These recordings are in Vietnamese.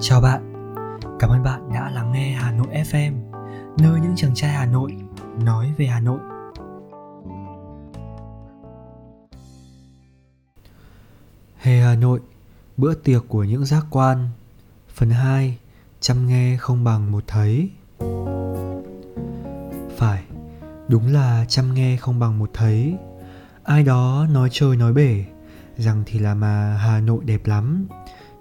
Chào bạn, cảm ơn bạn đã lắng nghe Hà Nội FM, nơi những chàng trai Hà Nội nói về Hà Nội. Hè Hà Nội, bữa tiệc của những giác quan. Phần 2, chăm nghe không bằng một thấy. Phải, đúng là chăm nghe không bằng một thấy. Ai đó nói trời nói bể Rằng thì là mà Hà Nội đẹp lắm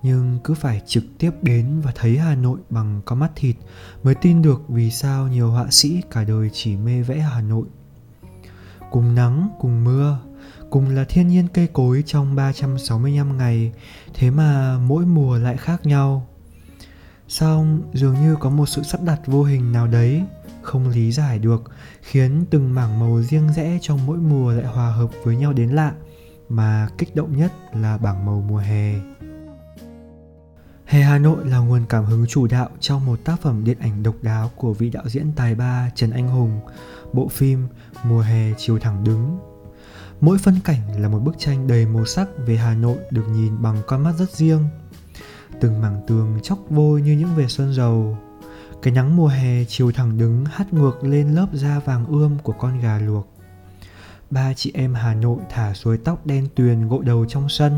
nhưng cứ phải trực tiếp đến và thấy Hà Nội bằng con mắt thịt mới tin được vì sao nhiều họa sĩ cả đời chỉ mê vẽ Hà Nội. Cùng nắng, cùng mưa, cùng là thiên nhiên cây cối trong 365 ngày, thế mà mỗi mùa lại khác nhau. Xong dường như có một sự sắp đặt vô hình nào đấy, không lý giải được, khiến từng mảng màu riêng rẽ trong mỗi mùa lại hòa hợp với nhau đến lạ, mà kích động nhất là bảng màu mùa hè. Hè Hà Nội là nguồn cảm hứng chủ đạo trong một tác phẩm điện ảnh độc đáo của vị đạo diễn tài ba Trần Anh Hùng, bộ phim Mùa hè chiều thẳng đứng. Mỗi phân cảnh là một bức tranh đầy màu sắc về Hà Nội được nhìn bằng con mắt rất riêng. Từng mảng tường chóc vôi như những vệt sơn dầu. Cái nắng mùa hè chiều thẳng đứng hắt ngược lên lớp da vàng ươm của con gà luộc. Ba chị em Hà Nội thả suối tóc đen tuyền gội đầu trong sân.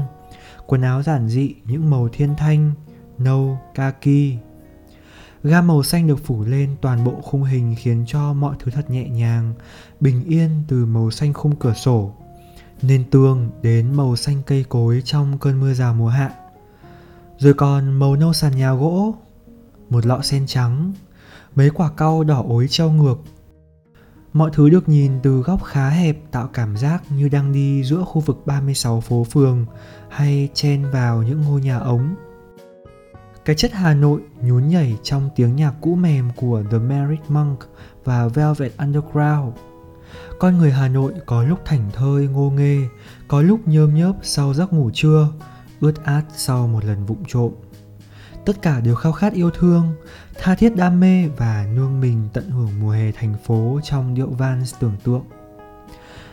Quần áo giản dị những màu thiên thanh, nâu, kaki. Gam màu xanh được phủ lên toàn bộ khung hình khiến cho mọi thứ thật nhẹ nhàng, bình yên từ màu xanh khung cửa sổ, nên tường đến màu xanh cây cối trong cơn mưa rào mùa hạ. Rồi còn màu nâu sàn nhà gỗ, một lọ sen trắng, mấy quả cau đỏ ối treo ngược. Mọi thứ được nhìn từ góc khá hẹp tạo cảm giác như đang đi giữa khu vực 36 phố phường hay chen vào những ngôi nhà ống cái chất Hà Nội nhún nhảy trong tiếng nhạc cũ mềm của The Married Monk và Velvet Underground. Con người Hà Nội có lúc thảnh thơi ngô nghê, có lúc nhơm nhớp sau giấc ngủ trưa, ướt át sau một lần vụng trộm. Tất cả đều khao khát yêu thương, tha thiết đam mê và nương mình tận hưởng mùa hè thành phố trong điệu vans tưởng tượng.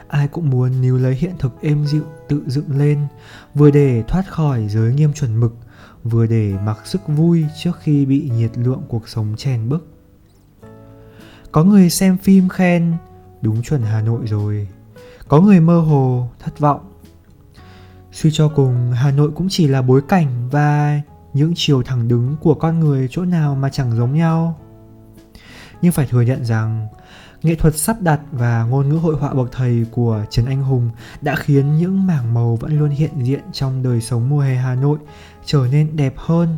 Ai cũng muốn níu lấy hiện thực êm dịu tự dựng lên, vừa để thoát khỏi giới nghiêm chuẩn mực, vừa để mặc sức vui trước khi bị nhiệt lượng cuộc sống chèn bức. Có người xem phim khen đúng chuẩn Hà Nội rồi. Có người mơ hồ, thất vọng. Suy cho cùng, Hà Nội cũng chỉ là bối cảnh và những chiều thẳng đứng của con người chỗ nào mà chẳng giống nhau. Nhưng phải thừa nhận rằng nghệ thuật sắp đặt và ngôn ngữ hội họa bậc thầy của Trần Anh Hùng đã khiến những mảng màu vẫn luôn hiện diện trong đời sống mùa hè Hà Nội trở nên đẹp hơn,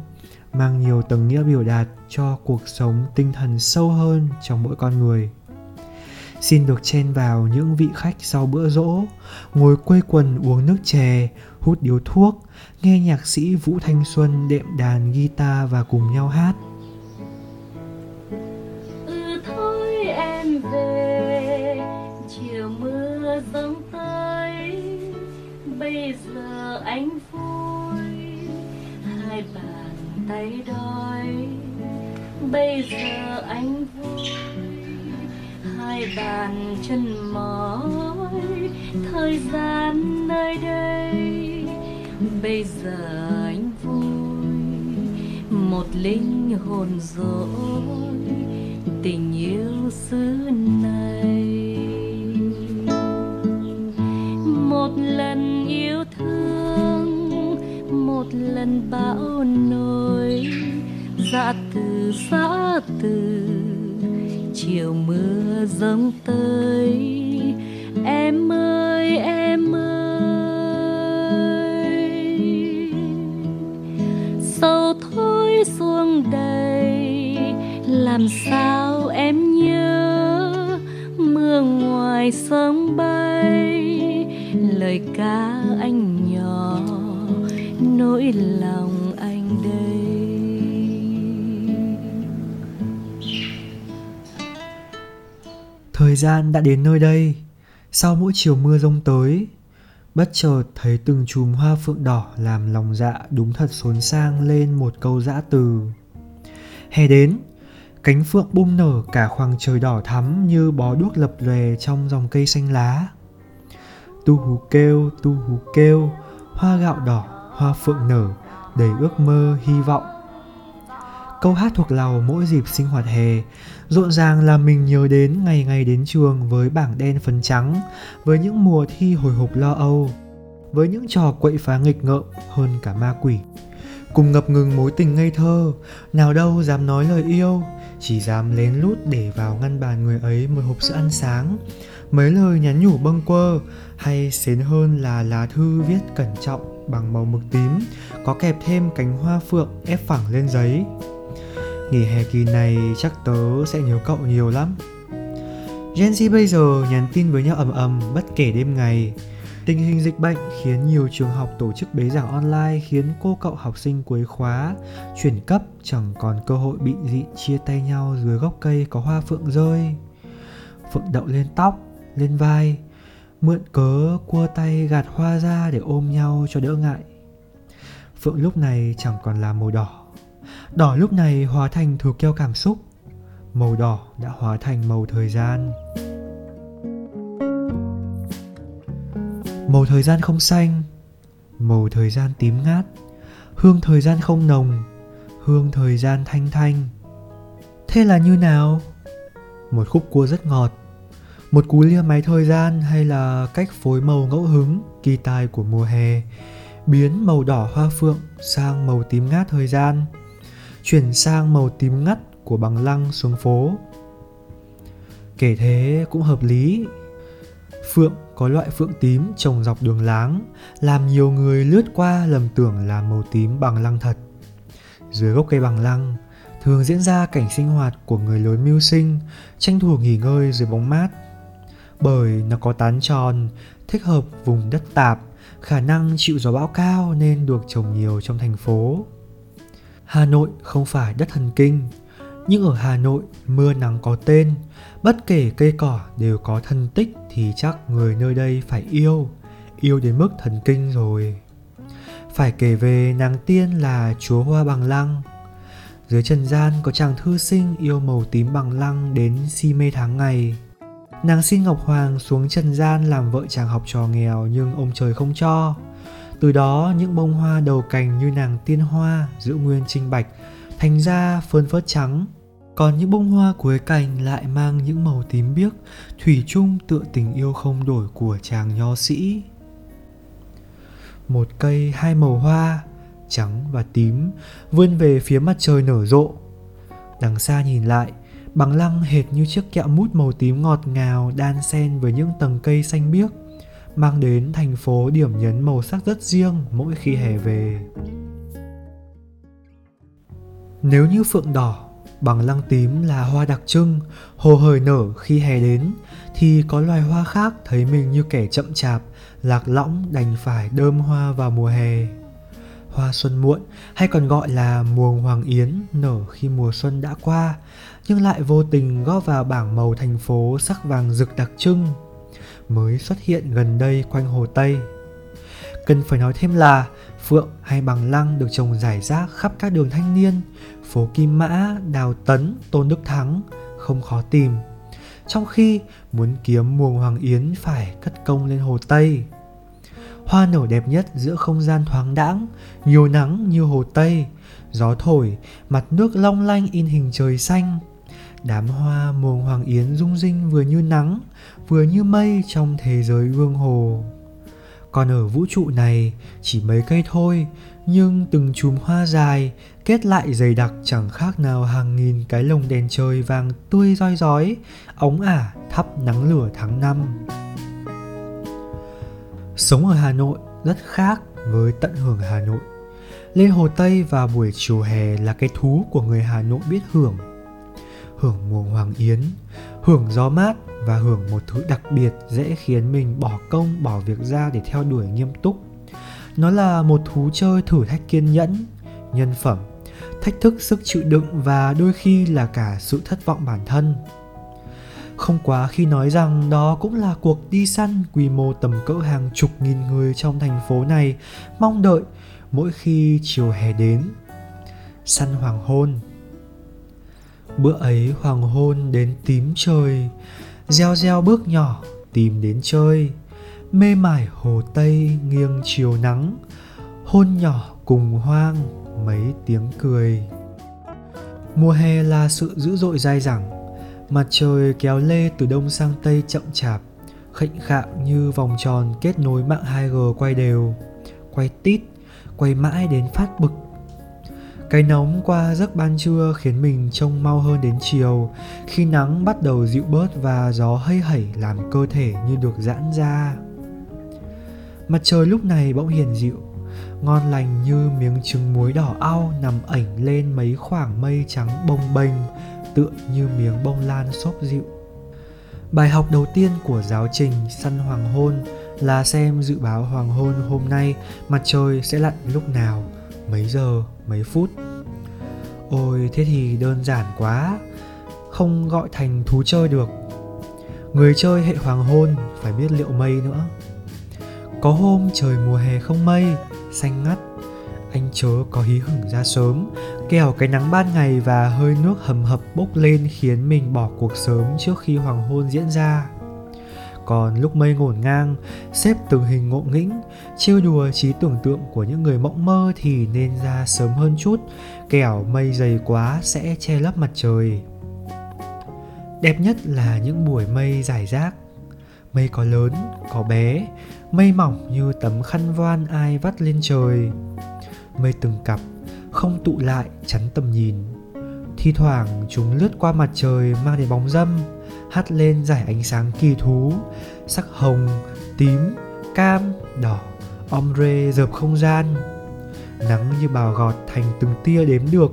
mang nhiều tầng nghĩa biểu đạt cho cuộc sống tinh thần sâu hơn trong mỗi con người. Xin được chen vào những vị khách sau bữa rỗ, ngồi quây quần uống nước chè, hút điếu thuốc, nghe nhạc sĩ Vũ Thanh Xuân đệm đàn guitar và cùng nhau hát ừ, – bây giờ anh tay đói bây giờ anh vui, hai bàn chân mỏi. Thời gian nơi đây, bây giờ anh vui. Một linh hồn dối, tình yêu xứ này. Một lần yêu thương, một lần bão dạ từ xã từ. Chiều mưa dâng tới. Em ơi em ơi. Sâu thôi xuống đây. Làm sao em nhớ? Mưa ngoài sông bay. Lời ca anh nhỏ. Nỗi lòng thời gian đã đến nơi đây. Sau mỗi chiều mưa rông tới, bất chợt thấy từng chùm hoa phượng đỏ làm lòng dạ đúng thật xốn sang lên một câu dã từ. Hè đến, cánh phượng bung nở cả khoảng trời đỏ thắm như bó đuốc lập lòe trong dòng cây xanh lá. Tu hú kêu, tu hú kêu, hoa gạo đỏ, hoa phượng nở, đầy ước mơ, hy vọng câu hát thuộc lầu mỗi dịp sinh hoạt hè, rộn ràng là mình nhớ đến ngày ngày đến trường với bảng đen phấn trắng, với những mùa thi hồi hộp lo âu, với những trò quậy phá nghịch ngợm hơn cả ma quỷ. Cùng ngập ngừng mối tình ngây thơ, nào đâu dám nói lời yêu, chỉ dám lén lút để vào ngăn bàn người ấy một hộp sữa ăn sáng. Mấy lời nhắn nhủ bâng quơ, hay xến hơn là lá thư viết cẩn trọng bằng màu mực tím, có kẹp thêm cánh hoa phượng ép phẳng lên giấy nghỉ hè kỳ này chắc tớ sẽ nhớ cậu nhiều lắm Gen Z bây giờ nhắn tin với nhau ầm ầm bất kể đêm ngày Tình hình dịch bệnh khiến nhiều trường học tổ chức bế giảng online khiến cô cậu học sinh cuối khóa chuyển cấp chẳng còn cơ hội bị dị chia tay nhau dưới gốc cây có hoa phượng rơi. Phượng đậu lên tóc, lên vai, mượn cớ cua tay gạt hoa ra để ôm nhau cho đỡ ngại. Phượng lúc này chẳng còn là màu đỏ. Đỏ lúc này hóa thành thuộc keo cảm xúc. Màu đỏ đã hóa thành màu thời gian. Màu thời gian không xanh, Màu thời gian tím ngát Hương thời gian không nồng, Hương thời gian thanh thanh Thế là như nào? Một khúc cua rất ngọt, Một cú lia máy thời gian hay là cách phối màu ngẫu hứng, Kỳ tài của mùa hè, Biến màu đỏ hoa phượng sang màu tím ngát thời gian Chuyển sang màu tím ngắt của bằng lăng xuống phố Kể thế cũng hợp lý Phượng có loại phượng tím trồng dọc đường láng, làm nhiều người lướt qua lầm tưởng là màu tím bằng lăng thật. Dưới gốc cây bằng lăng, thường diễn ra cảnh sinh hoạt của người lớn mưu sinh, tranh thủ nghỉ ngơi dưới bóng mát. Bởi nó có tán tròn, thích hợp vùng đất tạp, khả năng chịu gió bão cao nên được trồng nhiều trong thành phố. Hà Nội không phải đất thần kinh, nhưng ở Hà Nội mưa nắng có tên, bất kể cây cỏ đều có thân tích thì chắc người nơi đây phải yêu, yêu đến mức thần kinh rồi. Phải kể về nàng tiên là chúa hoa bằng lăng. Dưới trần gian có chàng thư sinh yêu màu tím bằng lăng đến si mê tháng ngày. Nàng xin Ngọc Hoàng xuống trần gian làm vợ chàng học trò nghèo nhưng ông trời không cho. Từ đó những bông hoa đầu cành như nàng tiên hoa giữ nguyên trinh bạch, thành ra phơn phớt trắng, còn những bông hoa cuối cành lại mang những màu tím biếc thủy chung tựa tình yêu không đổi của chàng nho sĩ. Một cây hai màu hoa trắng và tím vươn về phía mặt trời nở rộ. Đằng xa nhìn lại bằng lăng hệt như chiếc kẹo mút màu tím ngọt ngào đan xen với những tầng cây xanh biếc mang đến thành phố điểm nhấn màu sắc rất riêng mỗi khi hè về nếu như phượng đỏ Bằng lăng tím là hoa đặc trưng, hồ hởi nở khi hè đến, thì có loài hoa khác thấy mình như kẻ chậm chạp, lạc lõng đành phải đơm hoa vào mùa hè. Hoa xuân muộn hay còn gọi là mùa hoàng yến nở khi mùa xuân đã qua, nhưng lại vô tình góp vào bảng màu thành phố sắc vàng rực đặc trưng, mới xuất hiện gần đây quanh Hồ Tây. Cần phải nói thêm là phượng hay bằng lăng được trồng rải rác khắp các đường thanh niên, phố Kim Mã, Đào Tấn, Tôn Đức Thắng, không khó tìm. Trong khi muốn kiếm muồng hoàng yến phải cất công lên hồ Tây. Hoa nở đẹp nhất giữa không gian thoáng đãng, nhiều nắng như hồ Tây, gió thổi, mặt nước long lanh in hình trời xanh. Đám hoa muồng hoàng yến rung rinh vừa như nắng, vừa như mây trong thế giới vương hồ. Còn ở vũ trụ này chỉ mấy cây thôi, nhưng từng chùm hoa dài kết lại dày đặc chẳng khác nào hàng nghìn cái lồng đèn trời vàng tươi roi rói, ống ả thắp nắng lửa tháng năm. Sống ở Hà Nội rất khác với tận hưởng Hà Nội. Lên Hồ Tây vào buổi chiều hè là cái thú của người Hà Nội biết hưởng. Hưởng mùa hoàng yến, hưởng gió mát và hưởng một thứ đặc biệt dễ khiến mình bỏ công, bỏ việc ra để theo đuổi nghiêm túc. Nó là một thú chơi thử thách kiên nhẫn, nhân phẩm, thách thức sức chịu đựng và đôi khi là cả sự thất vọng bản thân. Không quá khi nói rằng đó cũng là cuộc đi săn quy mô tầm cỡ hàng chục nghìn người trong thành phố này, mong đợi mỗi khi chiều hè đến, săn hoàng hôn. Bữa ấy hoàng hôn đến tím trời gieo gieo bước nhỏ tìm đến chơi. Mê mải hồ tây nghiêng chiều nắng. Hôn nhỏ cùng hoang mấy tiếng cười. Mùa hè là sự dữ dội dai dẳng. Mặt trời kéo lê từ đông sang tây chậm chạp. Khệnh khạng như vòng tròn kết nối mạng 2G quay đều. Quay tít, quay mãi đến phát bực cái nóng qua giấc ban trưa khiến mình trông mau hơn đến chiều. Khi nắng bắt đầu dịu bớt và gió hây hẩy làm cơ thể như được giãn ra. Mặt trời lúc này bỗng hiền dịu. Ngon lành như miếng trứng muối đỏ ao nằm ảnh lên mấy khoảng mây trắng bông bềnh Tựa như miếng bông lan xốp dịu. Bài học đầu tiên của giáo trình săn hoàng hôn là xem dự báo hoàng hôn hôm nay mặt trời sẽ lặn lúc nào, mấy giờ, mấy phút. Ôi thế thì đơn giản quá, không gọi thành thú chơi được. Người chơi hệ hoàng hôn phải biết liệu mây nữa. Có hôm trời mùa hè không mây, xanh ngắt, anh chớ có hí hửng ra sớm, kẻo cái nắng ban ngày và hơi nước hầm hập bốc lên khiến mình bỏ cuộc sớm trước khi hoàng hôn diễn ra. Còn lúc mây ngổn ngang, xếp từng hình ngộ nghĩnh, trêu đùa trí tưởng tượng của những người mộng mơ thì nên ra sớm hơn chút, kẻo mây dày quá sẽ che lấp mặt trời. Đẹp nhất là những buổi mây giải rác. Mây có lớn, có bé, mây mỏng như tấm khăn voan ai vắt lên trời. Mây từng cặp, không tụ lại chắn tầm nhìn. Thi thoảng chúng lướt qua mặt trời mang đến bóng dâm, hắt lên giải ánh sáng kỳ thú, sắc hồng, tím, cam, đỏ, ombre dợp không gian. Nắng như bào gọt thành từng tia đếm được,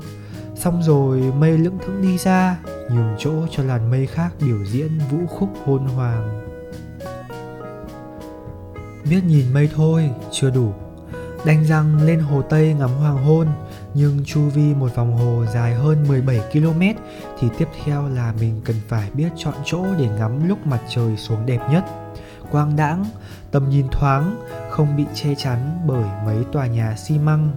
xong rồi mây lững thững đi ra, nhường chỗ cho làn mây khác biểu diễn vũ khúc hôn hoàng. Biết nhìn mây thôi, chưa đủ. đanh răng lên hồ Tây ngắm hoàng hôn, nhưng chu vi một vòng hồ dài hơn 17 km thì tiếp theo là mình cần phải biết chọn chỗ để ngắm lúc mặt trời xuống đẹp nhất. Quang đãng, tầm nhìn thoáng, không bị che chắn bởi mấy tòa nhà xi măng.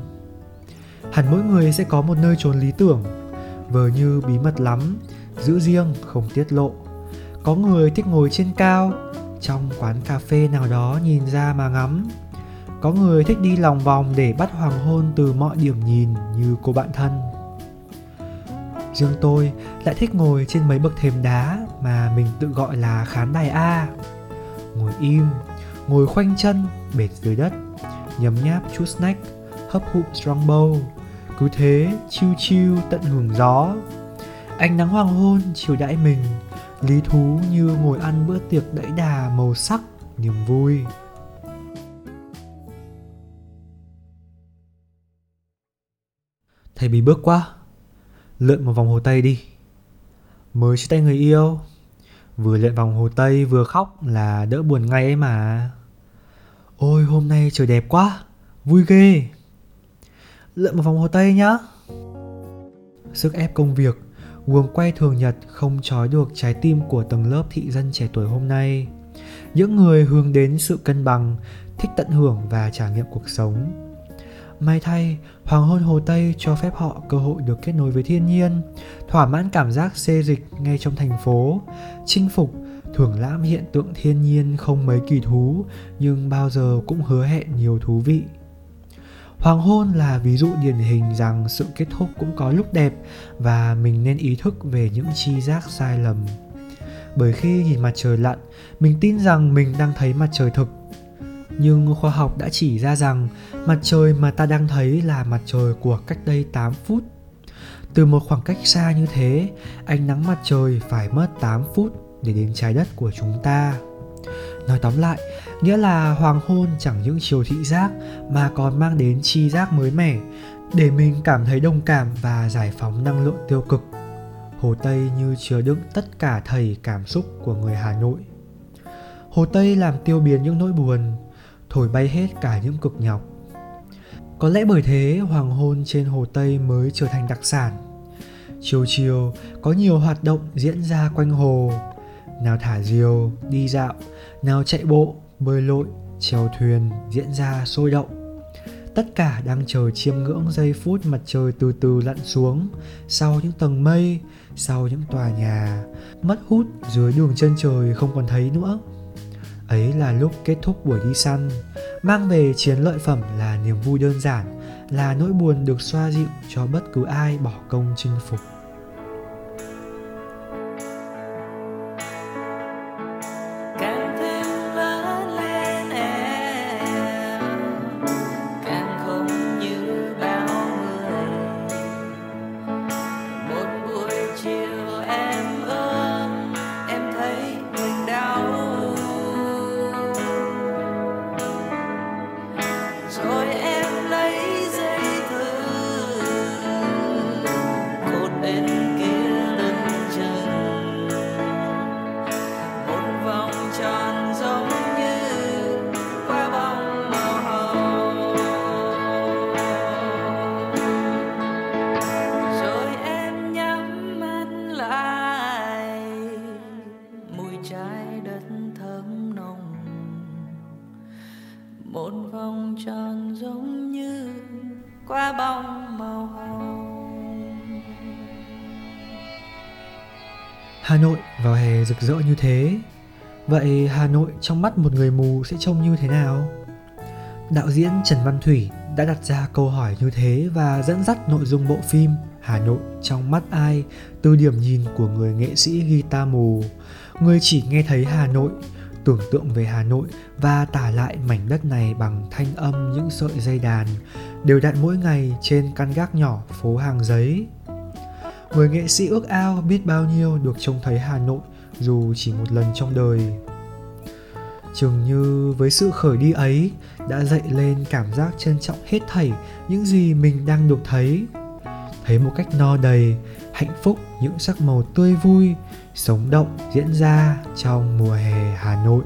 Hẳn mỗi người sẽ có một nơi trốn lý tưởng, vờ như bí mật lắm, giữ riêng không tiết lộ. Có người thích ngồi trên cao, trong quán cà phê nào đó nhìn ra mà ngắm có người thích đi lòng vòng để bắt hoàng hôn từ mọi điểm nhìn như cô bạn thân riêng tôi lại thích ngồi trên mấy bậc thềm đá mà mình tự gọi là khán đài a. Ngồi im, ngồi khoanh chân, bệt dưới đất, nhấm nháp chút snack, hấp hụm strongbow cứ thế, chiêu chiêu tận hưởng gió. Ánh nắng hoàng hôn chiều đãi mình, lý thú như ngồi ăn bữa tiệc đẫy đà màu sắc, niềm vui. Thầy bị bước quá Lượn một vòng hồ Tây đi. Mới chia tay người yêu. Vừa lượn vòng hồ Tây, vừa khóc là đỡ buồn ngay ấy mà. Ôi, hôm nay trời đẹp quá, Vui ghê. Lượn một vòng hồ Tây nhá. Sức ép công việc, Guồng quay thường nhật, không trói được trái tim của tầng lớp thị dân trẻ tuổi hôm nay. Những người hướng đến sự cân bằng, Thích tận hưởng và trải nghiệm cuộc sống. May thay, hoàng hôn Hồ Tây cho phép họ cơ hội được kết nối với thiên nhiên, thỏa mãn cảm giác xê dịch ngay trong thành phố, chinh phục, thưởng lãm hiện tượng thiên nhiên không mấy kỳ thú nhưng bao giờ cũng hứa hẹn nhiều thú vị. Hoàng hôn là ví dụ điển hình rằng sự kết thúc cũng có lúc đẹp và mình nên ý thức về những chi giác sai lầm. Bởi khi nhìn mặt trời lặn, mình tin rằng mình đang thấy mặt trời thực nhưng khoa học đã chỉ ra rằng mặt trời mà ta đang thấy là mặt trời của cách đây 8 phút. Từ một khoảng cách xa như thế, ánh nắng mặt trời phải mất 8 phút để đến trái đất của chúng ta. Nói tóm lại, nghĩa là hoàng hôn chẳng những chiều thị giác mà còn mang đến chi giác mới mẻ để mình cảm thấy đồng cảm và giải phóng năng lượng tiêu cực. Hồ Tây như chứa đựng tất cả thầy cảm xúc của người Hà Nội. Hồ Tây làm tiêu biến những nỗi buồn, thổi bay hết cả những cực nhọc. Có lẽ bởi thế hoàng hôn trên hồ Tây mới trở thành đặc sản. Chiều chiều có nhiều hoạt động diễn ra quanh hồ, nào thả diều, đi dạo, nào chạy bộ, bơi lội, chèo thuyền diễn ra sôi động. Tất cả đang chờ chiêm ngưỡng giây phút mặt trời từ từ lặn xuống sau những tầng mây, sau những tòa nhà, mất hút dưới đường chân trời không còn thấy nữa. Ấy là lúc kết thúc buổi đi săn. Mang về chiến lợi phẩm là niềm vui đơn giản, Là nỗi buồn được xoa dịu cho bất cứ ai bỏ công chinh phục. qua bóng màu hồng Hà Nội vào hè rực rỡ như thế Vậy Hà Nội trong mắt một người mù sẽ trông như thế nào? Đạo diễn Trần Văn Thủy đã đặt ra câu hỏi như thế và dẫn dắt nội dung bộ phim Hà Nội trong mắt ai từ điểm nhìn của người nghệ sĩ guitar mù. Người chỉ nghe thấy Hà Nội, tưởng tượng về Hà Nội và tả lại mảnh đất này bằng thanh âm những sợi dây đàn, đều đặn mỗi ngày trên căn gác nhỏ phố hàng giấy. Người nghệ sĩ ước ao biết bao nhiêu được trông thấy Hà Nội dù chỉ một lần trong đời. Chừng như với sự khởi đi ấy đã dậy lên cảm giác trân trọng hết thảy những gì mình đang được thấy. Thấy một cách no đầy, hạnh phúc những sắc màu tươi vui, sống động diễn ra trong mùa hè Hà Nội.